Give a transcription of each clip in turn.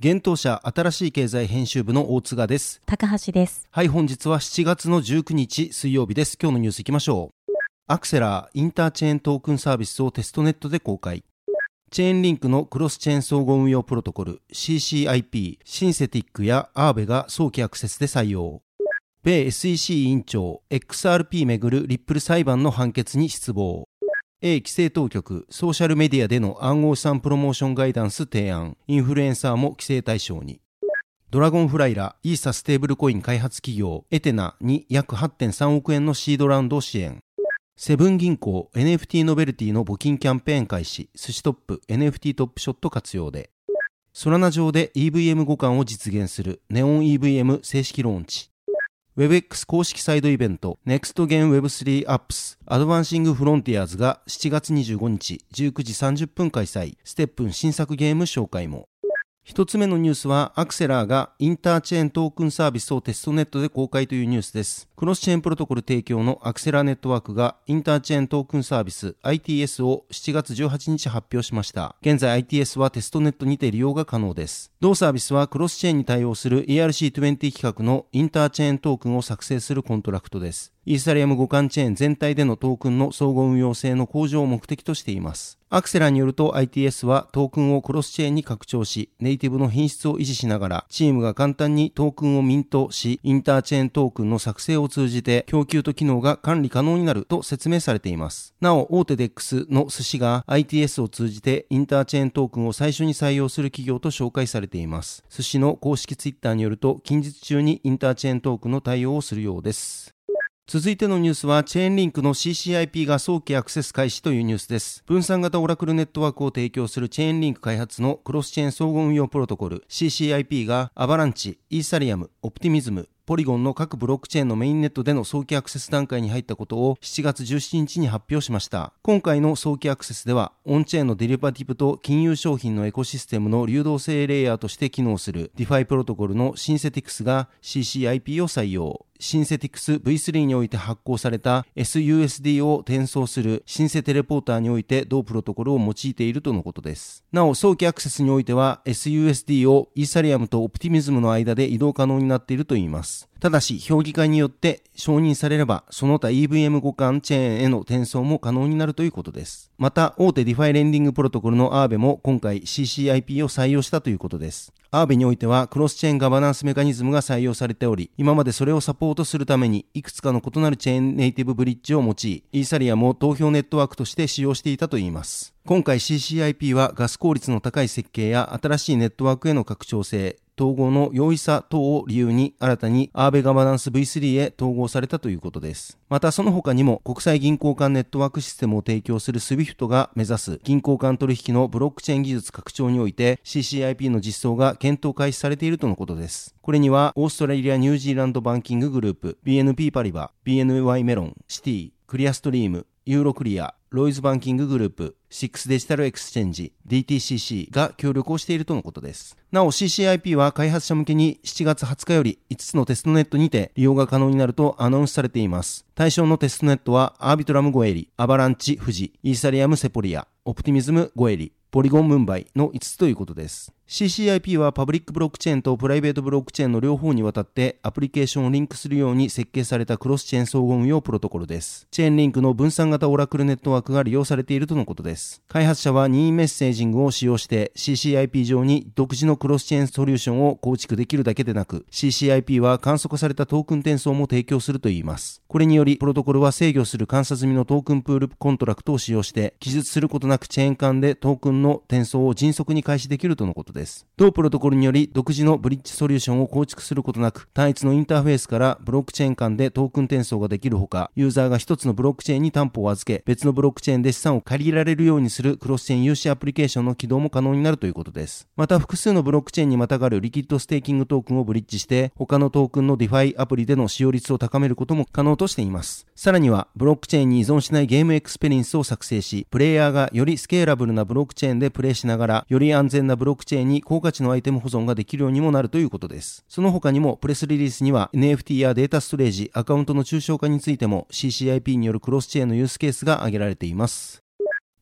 現当社新しい経済編集部の大津賀です。高橋です。はい、本日は7月の19日水曜日です。今日のニュースいきましょう。アクセラーインターチェーントークンサービスをテストネットで公開。チェーンリンクのクロスチェーン総合運用プロトコル CCIP、シンセティックやアーベが早期アクセスで採用。米 SEC 委員長 XRP めぐるリップル裁判の判決に失望。A 規制当局、ソーシャルメディアでの暗号資産プロモーションガイダンス提案、インフルエンサーも規制対象に。ドラゴンフライラ、イーサステーブルコイン開発企業、エテナに約8.3億円のシードラウンドを支援。セブン銀行 NFT ノベルティの募金キャンペーン開始、寿司トップ NFT トップショット活用で、ソラナ上で EVM 互換を実現するネオン EVM 正式ローンチ、WebX 公式サイドイベント Next Gen Web3 Apps Advancing Frontiers が7月25日19時30分開催、ステップン新作ゲーム紹介も。一つ目のニュースは、アクセラーがインターチェーントークンサービスをテストネットで公開というニュースです。クロスチェーンプロトコル提供のアクセラーネットワークがインターチェーントークンサービス ITS を7月18日発表しました。現在 ITS はテストネットにて利用が可能です。同サービスはクロスチェーンに対応する ERC20 規格のインターチェーントークンを作成するコントラクトです。イーサリアム互換チェーン全体でのトークンの相互運用性の向上を目的としています。 Axelar によると ITS はトークンをクロスチェーンに拡張し、ネイティブの品質を維持しながら、チームが簡単にトークンをミントし、インターチェーントークンの作成を通じて供給と機能が管理可能になると説明されています。なお、大手 DEX の Sushi が ITS を通じてインターチェーントークンを最初に採用する企業と紹介されています。 Sushi の公式ツイッターによると、近日中にインターチェーントークンの対応をするようです。続いてのニュースは、チェーンリンクの CCIP が早期アクセス開始というニュースです。分散型オラクルネットワークを提供するチェーンリンク開発のクロスチェーン総合運用プロトコル CCIP がアバランチ、イーサリアム、オプティミズム、ポリゴンの各ブロックチェーンのメインネットでの早期アクセス段階に入ったことを7月17日に発表しました。今回の早期アクセスでは、オンチェーンのデリバティブと金融商品のエコシステムの流動性レイヤーとして機能する DeFi プロトコルのシンセティクスが CCIP を採用。シンセティクス V3 において発行された SUSD を転送するシンセテレポーターにおいて同プロトコルを用いているとのことです。なお、早期アクセスにおいては SUSD をイーサリアムとオプティミズムの間で移動可能になっているといいます。ただし、評議会によって承認されれば、その他 EVM 互換チェーンへの転送も可能になるということです。また、大手 DeFi レンディングプロトコルの Aave も今回 CCIP を採用したということです。 Aave においてはクロスチェーンガバナンスメカニズムが採用されており、今までそれをサポートするためにいくつかの異なるチェーンネイティブブリッジを用い、イーサリアムを投票ネットワークとして使用していたといいます。今回 CCIP はガス効率の高い設計や新しいネットワークへの拡張性、統合の容易さ等を理由に新たに Aave ガバナンス V3 へ統合されたということです。またその他にも国際銀行間ネットワークシステムを提供する SWIFT が目指す銀行間取引のブロックチェーン技術拡張において CCIP の実装が検討開始されているとのことです。これにはオーストラリア・ニュージーランドバンキンググループ、BNP パリバ、BNY メロン、シティ、クリアストリーム、ユーロクリア、ロイズバンキンググループ、 SIX デジタルエクスチェンジ、DTCC が協力をしているとのことです。なお CCIP は開発者向けに7月20日より5つのテストネットにて利用が可能になるとアナウンスされています。対象のテストネットはアービトラムゴエリ、アバランチフジ、イーサリアムセポリア、オプティミズムゴエリ、ポリゴンムンバイの5つということです。CCIP はパブリックブロックチェーンとプライベートブロックチェーンの両方にわたってアプリケーションをリンクするように設計されたクロスチェーン相互運用プロトコルです。チェーンリンクの分散型オラクルネットワークが利用されているとのことです。開発者は任意メッセージングを使用して CCIP 上に独自のクロスチェーンソリューションを構築できるだけでなく CCIP は簡素化されたトークン転送も提供するといいます。これによりプロトコルは制御する監査済みのトークンプールコントラクトを使用して記述することなくチェーン間でトークンの転送を迅速に開始できるとのことです。です。同プロトコルにより独自のブリッジソリューションを構築することなく単一のインターフェースからブロックチェーン間でトークン転送ができるほかユーザーが一つのブロックチェーンに担保を預け別のブロックチェーンで資産を借りられるようにするクロスチェーン融資アプリケーションの起動も可能になるということです。また複数のブロックチェーンにまたがるリキッドステーキングトークンをブリッジして他のトークンの DeFi アプリでの使用率を高めることも可能としています。さらにはブロックチェーンに依存しないゲームエクスペリエンスを作成しプレイヤーがよりスケーラブルなブロックチェーンでプレイしながらより安全なブロックチェーンに高価値のアイテム保存ができるようにもなるということです。その他にもプレスリリースには NFT やデータストレージ、アカウントの抽象化についても CCIP によるクロスチェーンのユースケースが挙げられています。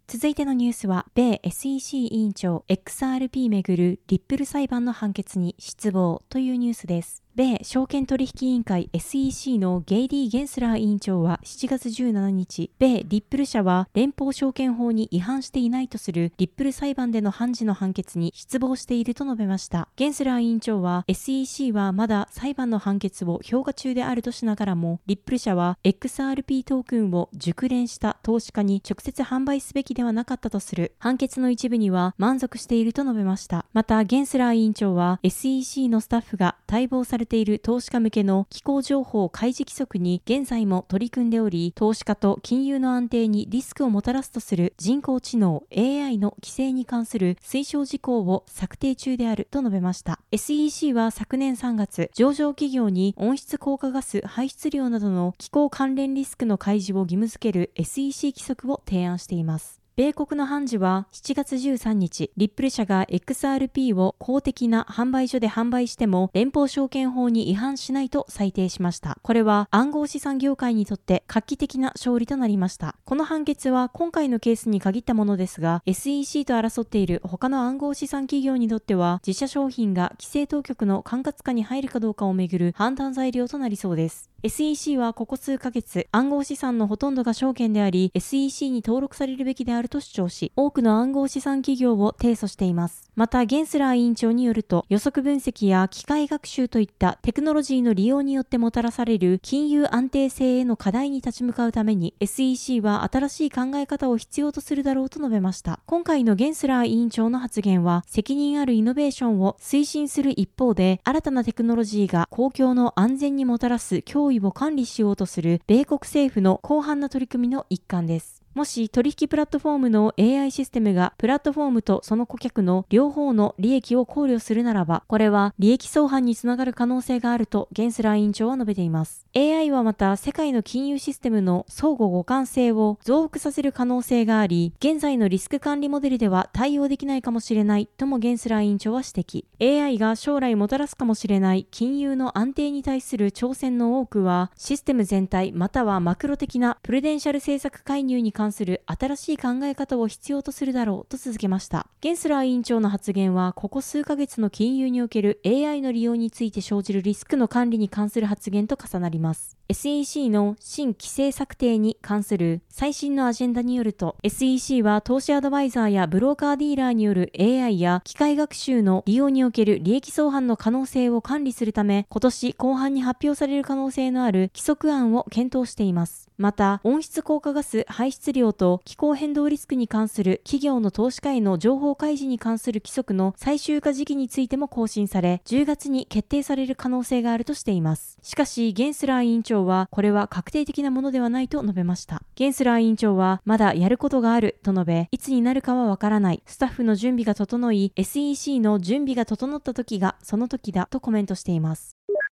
続いてのニュースは、米 SEC 委員長 XRP めぐるリップル裁判の判決に失望というニュースです。米証券取引委員会 SEC のゲイリー・ゲンスラー委員長は7月17日、米リップル社は連邦証券法に違反していないとするリップル裁判での判事の判決に失望していると述べました。ゲンスラー委員長は SEC はまだ裁判の判決を評価中であるとしながらも、リップル社は XRP トークンを熟練した投資家に直接販売すべきではなかったとする判決の一部には満足していると述べました。また、ゲンスラー委員長は SEC のスタッフが待望されている投資家向けの機構情報開示規則に現在も取り組んでおり、投資家と金融の安定にリスクをもたらすとする人工知能 AI の規制に関する推奨事項を策定中であると述べました。SEC は昨年3月、上場企業に温室効果ガス排出量などの気候関連リスクの開示を義務付ける SEC 規則を提案しています。米国の判事は7月13日、リップル社が XRP を公的な販売所で販売しても連邦証券法に違反しないと裁定しました。これは暗号資産業界にとって画期的な勝利となりました。この判決は今回のケースに限ったものですが、SEC と争っている他の暗号資産企業にとっては自社商品が規制当局の管轄下に入るかどうかをめぐる判断材料となりそうです。SEC はここ数ヶ月、暗号資産のほとんどが証券であり、SEC に登録されるべきであると主張し、多くの暗号資産企業を提訴しています。また、ゲンスラー委員長によると、予測分析や機械学習といったテクノロジーの利用によってもたらされる金融安定性への課題に立ち向かうために、SEC は新しい考え方を必要とするだろうと述べました。今回のゲンスラー委員長の発言は、責任あるイノベーションを推進する一方で、新たなテクノロジーが公共の安全にもたらす脅威を管理しようとする米国政府の広範な取り組みの一環です。もし取引プラットフォームの AI システムがプラットフォームとその顧客の両方の利益を考慮するならば、これは利益相反につながる可能性があるとゲンスラー委員長は述べています。AI はまた世界の金融システムの相互互換性を増幅させる可能性があり、現在のリスク管理モデルでは対応できないかもしれないともゲンスラー委員長は指摘。AI が将来もたらすかもしれない金融の安定に対する挑戦の多くは、システム全体またはマクロ的なプレデンシャル政策介入に関する新しい考え方を必要とするだろうと続けました。ゲンスラー委員長の発言は、ここ数ヶ月の金融における AI の利用について生じるリスクの管理に関する発言と重なります。SEC の新規制策定に関する最新のアジェンダによると、SEC は投資アドバイザーやブローカーディーラーによる AI や機械学習の利用における利益相反の可能性を管理するため、今年後半に発表される可能性のある規則案を検討しています。また、温室効果ガス排出量と気候変動リスクに関する企業の投資家への情報開示に関する規則の最終化時期についても更新され、10月に決定される可能性があるとしています。しかし、ゲンスラー委員長は、これは確定的なものではないと述べました。ゲンスラー委員長は、まだやることがあると述べ、いつになるかはわからない。スタッフの準備が整い、SEC の準備が整った時がその時だとコメントしています。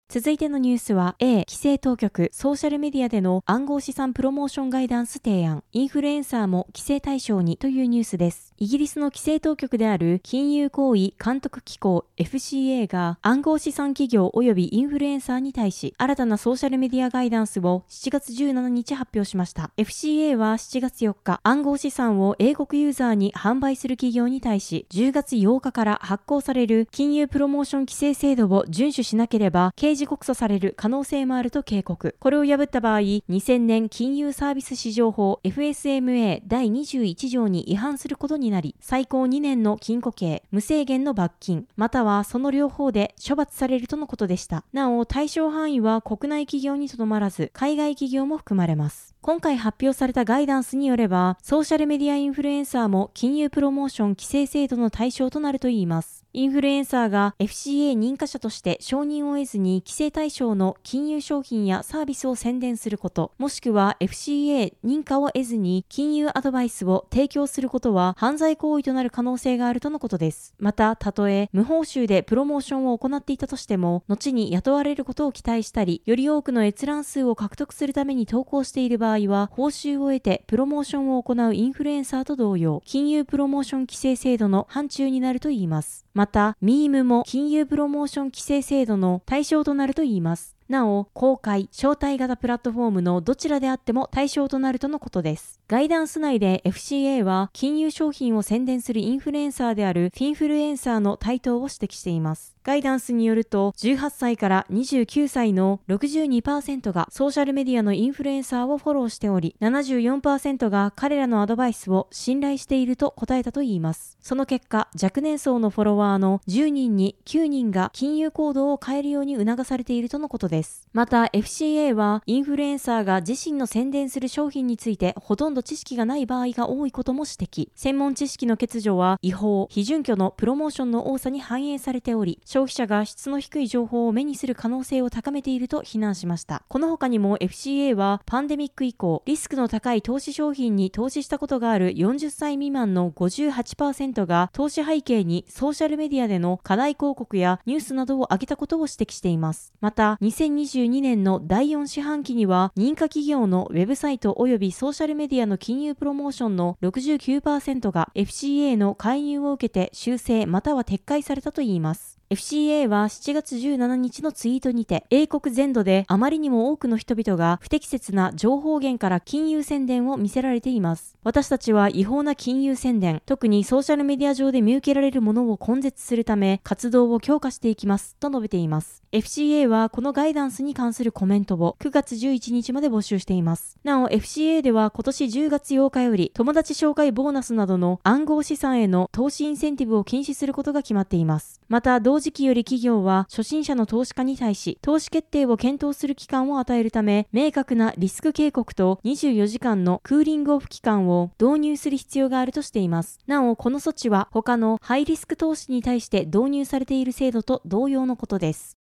続いてのニュースは A 規制当局ソーシャルメディアでの暗号資産プロモーションガイダンス提案。インフルエンサーも規制対象にというニュースです。イギリスの規制当局である金融行為監督機構 FCA が暗号資産企業及びインフルエンサーに対し新たなソーシャルメディアガイダンスを7月17日発表しました。FCA は7月4日暗号資産を英国ユーザーに販売する企業に対し10月8日から発行される金融プロモーション規制制度を遵守しなければ刑事告訴される可能性もあると警告。これを破った場合、2000年金融サービス市場法 FSMA 第21条に違反することになり、最高2年の禁錮刑、無制限の罰金、またはその両方で処罰されるとのことでした。なお、対象範囲は国内企業にとどまらず、海外企業も含まれます。今回発表されたガイダンスによれば、ソーシャルメディアインフルエンサーも金融プロモーション規制制度の対象となるといいます。インフルエンサーが FCA 認可者として承認を得ずに規制対象の金融商品やサービスを宣伝すること、もしくは FCA 認可を得ずに金融アドバイスを提供することは犯罪行為となる可能性があるとのことです。また、たとえ無報酬でプロモーションを行っていたとしても、後に雇われることを期待したり、より多くの閲覧数を獲得するために投稿している場合は、報酬を得てプロモーションを行うインフルエンサーと同様、金融プロモーション規制制度の範疇になるといいます。また、ミームも金融プロモーション規制制度の対象となるといいます。なお、公開、招待型プラットフォームのどちらであっても対象となるとのことです。ガイダンス内で FCA は金融商品を宣伝するインフルエンサーであるフィンフルエンサーの台頭を指摘しています。ガイダンスによると、18歳から29歳の62%がソーシャルメディアのインフルエンサーをフォローしており、74%が彼らのアドバイスを信頼していると答えたといいます。その結果、若年層のフォロワーの10人に9人が金融行動を変えるように促されているとのことです。また、FCA はインフルエンサーが自身の宣伝する商品についてほとんど知識がない場合が多いことも指摘。専門知識の欠如は違法、非準拠のプロモーションの多さに反映されており、消費者が質の低い情報を目にする可能性を高めていると非難しました。この他にも FCA はパンデミック以降、リスクの高い投資商品に投資したことがある40歳未満の58%が投資背景にソーシャルメディアでの課題広告やニュースなどを挙げたことを指摘しています。また、2022年の第4四半期には認可企業のウェブサイト及びソーシャルメディアの金融プロモーションの69%が FCA の介入を受けて修正または撤回されたといいます。FCA は7月17日のツイートにて、英国全土であまりにも多くの人々が不適切な情報源から金融宣伝を見せられています。私たちは違法な金融宣伝、特にソーシャルメディア上で見受けられるものを根絶するため、活動を強化していきます、と述べています。FCA はこのガイダンスに関するコメントを9月11日まで募集しています。なお、FCA では今年10月8日より、友達紹介ボーナスなどの暗号資産への投資インセンティブを禁止することが決まっています。また、同時期より企業は初心者の投資家に対し、投資決定を検討する期間を与えるため、明確なリスク警告と24時間のクーリングオフ期間を導入する必要があるとしています。なお、この措置は他のハイリスク投資に対して導入されている制度と同様のことです。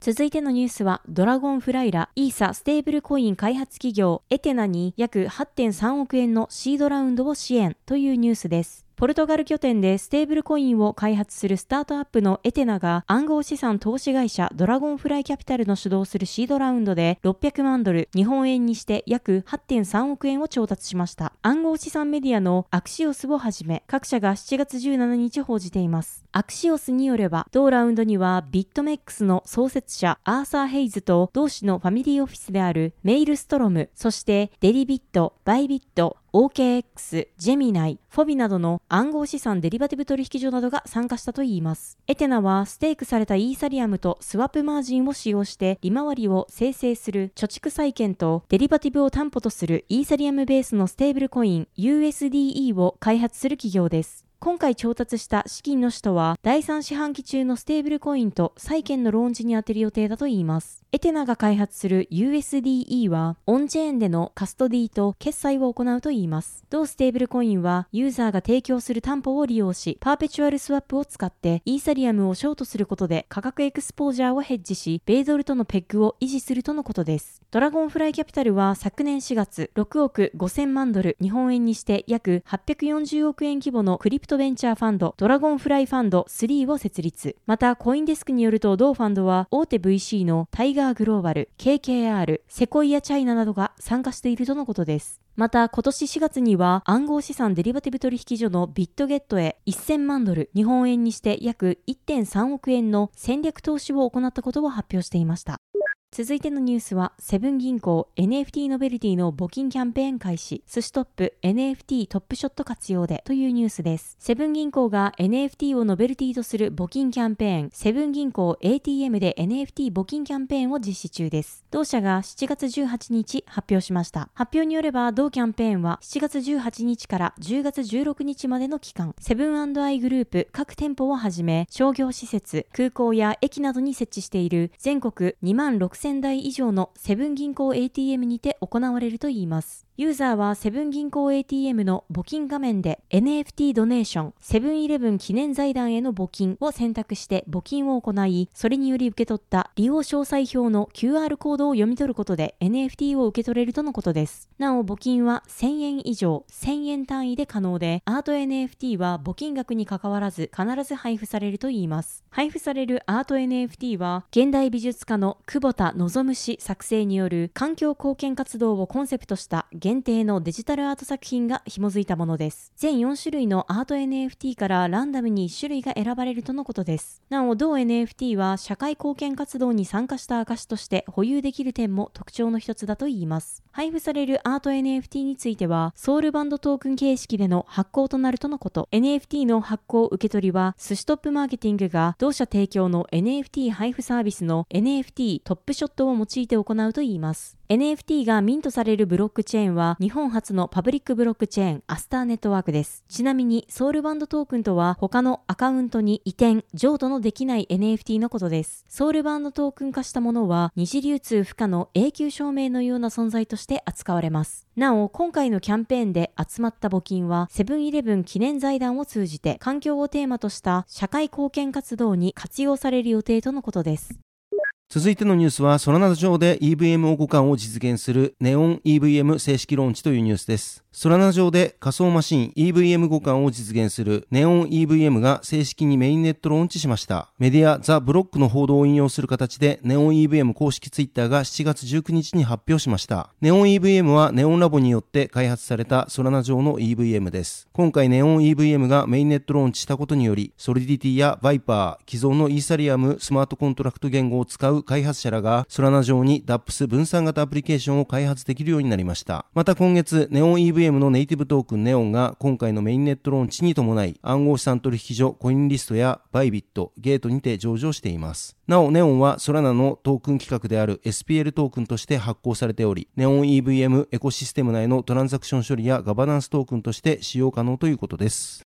続いてのニュースは、ドラゴンフライら、イーサステーブルコイン開発企業、エテナに約8.3億円のシードラウンドを支援というニュースです。ポルトガル拠点でステーブルコインを開発するスタートアップのエテナが暗号資産投資会社ドラゴンフライキャピタルの主導するシードラウンドで600万ドル、日本円にして約8.3億円を調達しました。暗号資産メディアのアクシオスをはじめ、各社が7月17日報じています。アクシオスによれば、同ラウンドにはビットメックスの創設者アーサー・ヘイズと同氏のファミリーオフィスであるメイルストロム、そしてデリビット、バイビット、OKX、ジェミナイ、フォビなどの暗号資産デリバティブ取引所などが参加したといいます。エテナはステークされたイーサリアムとスワップマージンを使用して利回りを生成する貯蓄債券とデリバティブを担保とするイーサリアムベースのステーブルコイン USDE を開発する企業です。今回調達した資金の使途は第3四半期中のステーブルコインと債券のローンチに充てる予定だといいます。エテナが開発する USDE はオンチェーンでのカストディと決済を行うといいます。同ステーブルコインはユーザーが提供する担保を利用し、パーペチュアルスワップを使ってイーサリアムをショートすることで価格エクスポージャーをヘッジし、米ドルとのペッグを維持するとのことです。ドラゴンフライキャピタルは昨年4月6億5000万ドル日本円にして約840億円規模のクリプトプトベンチャーファンドドラゴンフライファンド3を設立。また、コインデスクによると同ファンドは大手 VC のタイガーグローバル、KKR、セコイアチャイナなどが参加しているとのことです。また、今年4月には暗号資産デリバティブ取引所のビットゲットへ1000万ドル、日本円にして約1.3億円の戦略投資を行ったことを発表していました。続いてのニュースは、セブン銀行 NFT ノベルティの募金キャンペーン開始、寿司トップ NFT トップショット活用でというニュースです。セブン銀行が NFT をノベルティとする募金キャンペーン、セブン銀行 ATM で NFT 募金キャンペーンを実施中です。同社が7月18日発表しました。発表によれば、同キャンペーンは7月18日から10月16日までの期間、セブンアイグループ各店舗をはじめ、商業施設、空港や駅などに設置している全国2万6000台以上のセブン銀行 ATM にて行われるといいます。ユーザーはセブン銀行 ATM の募金画面で NFT ドネーション、セブンイレブン記念財団への募金を選択して募金を行い、それにより受け取った利用詳細表の QR コードを読み取ることで NFT を受け取れるとのことです。なお、募金は1000円以上、1000円単位で可能で、アート NFT は募金額に関わらず必ず配布されるといいます。配布されるアート NFT は、現代美術家の久保田望氏作成による環境貢献活動をコンセプトした限定のデジタルアート作品が紐づいたものです。全4種類のアート NFT からランダムに1種類が選ばれるとのことです。なお、同 NFT は社会貢献活動に参加した証として保有できる点も特徴の一つだといいます。配布されるアート NFT については、ソウルバンドトークン形式での発行となるとのこと。NFT の発行受け取りは、寿司トップマーケティングが同社提供の NFT 配布サービスの NFT トップショットを用いて行うといいます。NFT がミントされるブロックチェーンは日本初のパブリックブロックチェーンアスターネットワークです。ちなみにソウルバンドトークンとは他のアカウントに移転、譲渡のできない NFT のことです。ソウルバンドトークン化したものは二次流通不可の永久証明のような存在として扱われます。なお、今回のキャンペーンで集まった募金はセブンイレブン記念財団を通じて環境をテーマとした社会貢献活動に活用される予定とのことです。続いてのニュースは、ソラナ上で EVM 互換を実現するネオン EVM 正式ローンチというニュースです。ソラナ上で仮想マシン EVM 互換を実現するネオン EVM が正式にメインネットローンチしました。メディアザ・ブロックの報道を引用する形でネオン EVM 公式ツイッターが7月19日に発表しました。ネオン EVM はネオンラボによって開発されたソラナ上の EVM です。今回ネオン EVM がメインネットローンチしたことにより、ソリディティやバイパー、既存のイーサリアムスマートコントラクト言語を使う開発者らがソラナ上に DApps 分散型アプリケーションを開発できるようになりました。また今月、ネオン EVM のネイティブトークンネオンが今回のメインネットローンチに伴い暗号資産取引所コインリストやバイビット、ゲートにて上場しています。なお、ネオンはソラナのトークン規格である SPL トークンとして発行されており、ネオン EVM エコシステム内のトランザクション処理やガバナンストークンとして使用可能ということです。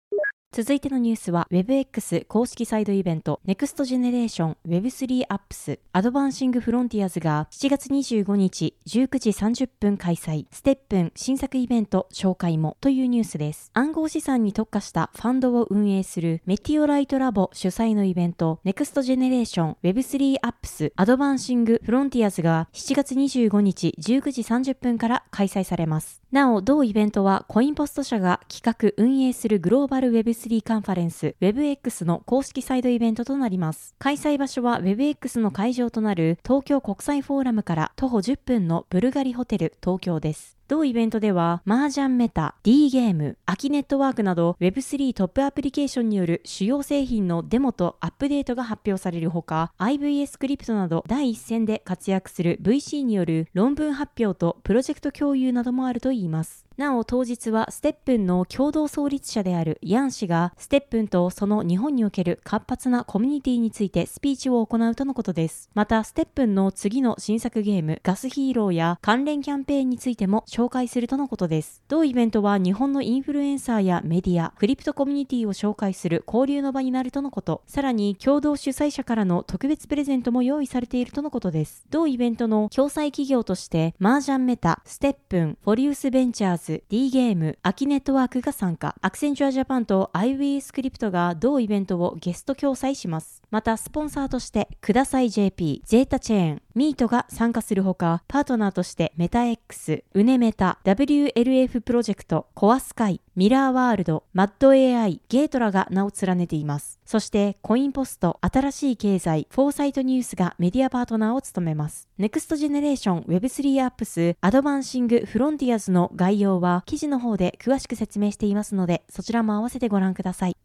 続いてのニュースは WebX 公式サイドイベント Next Generation Web3 Apps Advancing Frontiers が7月25日19時30分開催ステップン新作イベント紹介もというニュースです。暗号資産に特化したファンドを運営するメティオライトラボ主催のイベント Next Generation Web3 Apps Advancing Frontiers が7月25日19時30分から開催されます。なお同イベントはコインポスト社が企画運営するグローバル Web3 3カンファレンス WebX の公式サイドイベントとなります。開催場所は WebX の会場となる東京国際フォーラムから徒歩10分のブルガリホテル東京です。同イベントでは、マージャンメタ、D ゲーム、アキネットワークなど Web3 トップアプリケーションによる主要製品のデモとアップデートが発表されるほか、IVS クリプトなど第一線で活躍する VC による論文発表とプロジェクト共有などもあるといいます。なお当日はステップンの共同創立者であるヤン氏がステップンとその日本における活発なコミュニティについてスピーチを行うとのことです。またステップンの次の新作ゲーム Gas Hero や関連キャンペーンについても紹介するとのことです。同イベントは日本のインフルエンサーやメディア、クリプトコミュニティを紹介する交流の場になるとのこと。さらに共同主催者からの特別プレゼントも用意されているとのことです。同イベントの共催企業としてマージャンメタ、ステップン、フォリウスベンチャーズ、D ゲーム、アキネットワークが参加。アクセンチュアジャパンと IWE スクリプトが同イベントをゲスト共催します。また、スポンサーとして、 KudasaiJP、ZetaChain、ミートが参加するほか、パートナーとしてメタ X、ウネメタ、WLF プロジェクト、 Coresky、Mirror World、MAD AI、ゲートラが名を連ねています。そして、 CoinPost、新しい経済、 Foresight News がメディアパートナーを務めます。ネクストジェネレーション Web3 アップス、アドバンシングフロンティアズの概要は記事の方で詳しく説明していますので、そちらも合わせてご覧ください。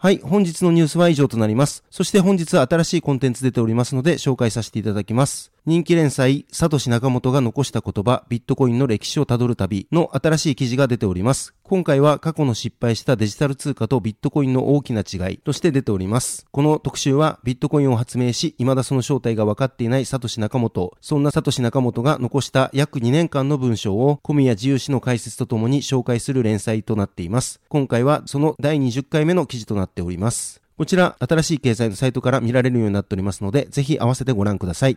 はい、本日のニュースは以上となります。そして本日は新しいコンテンツ出ておりますので紹介させていただきます。人気連載、サトシナカモトが残した言葉、ビットコインの歴史をたどる旅の新しい記事が出ております。今回は過去の失敗したデジタル通貨とビットコインの大きな違いとして出ております。この特集はビットコインを発明し、未だその正体が分かっていないサトシナカモト。そんなサトシナカモトが残した約2年間の文章を小宮自由氏の解説とともに紹介する連載となっています。今回はその第20回目の記事となっております。こちら、新しい経済のサイトから見られるようになっておりますので、ぜひ合わせてご覧ください。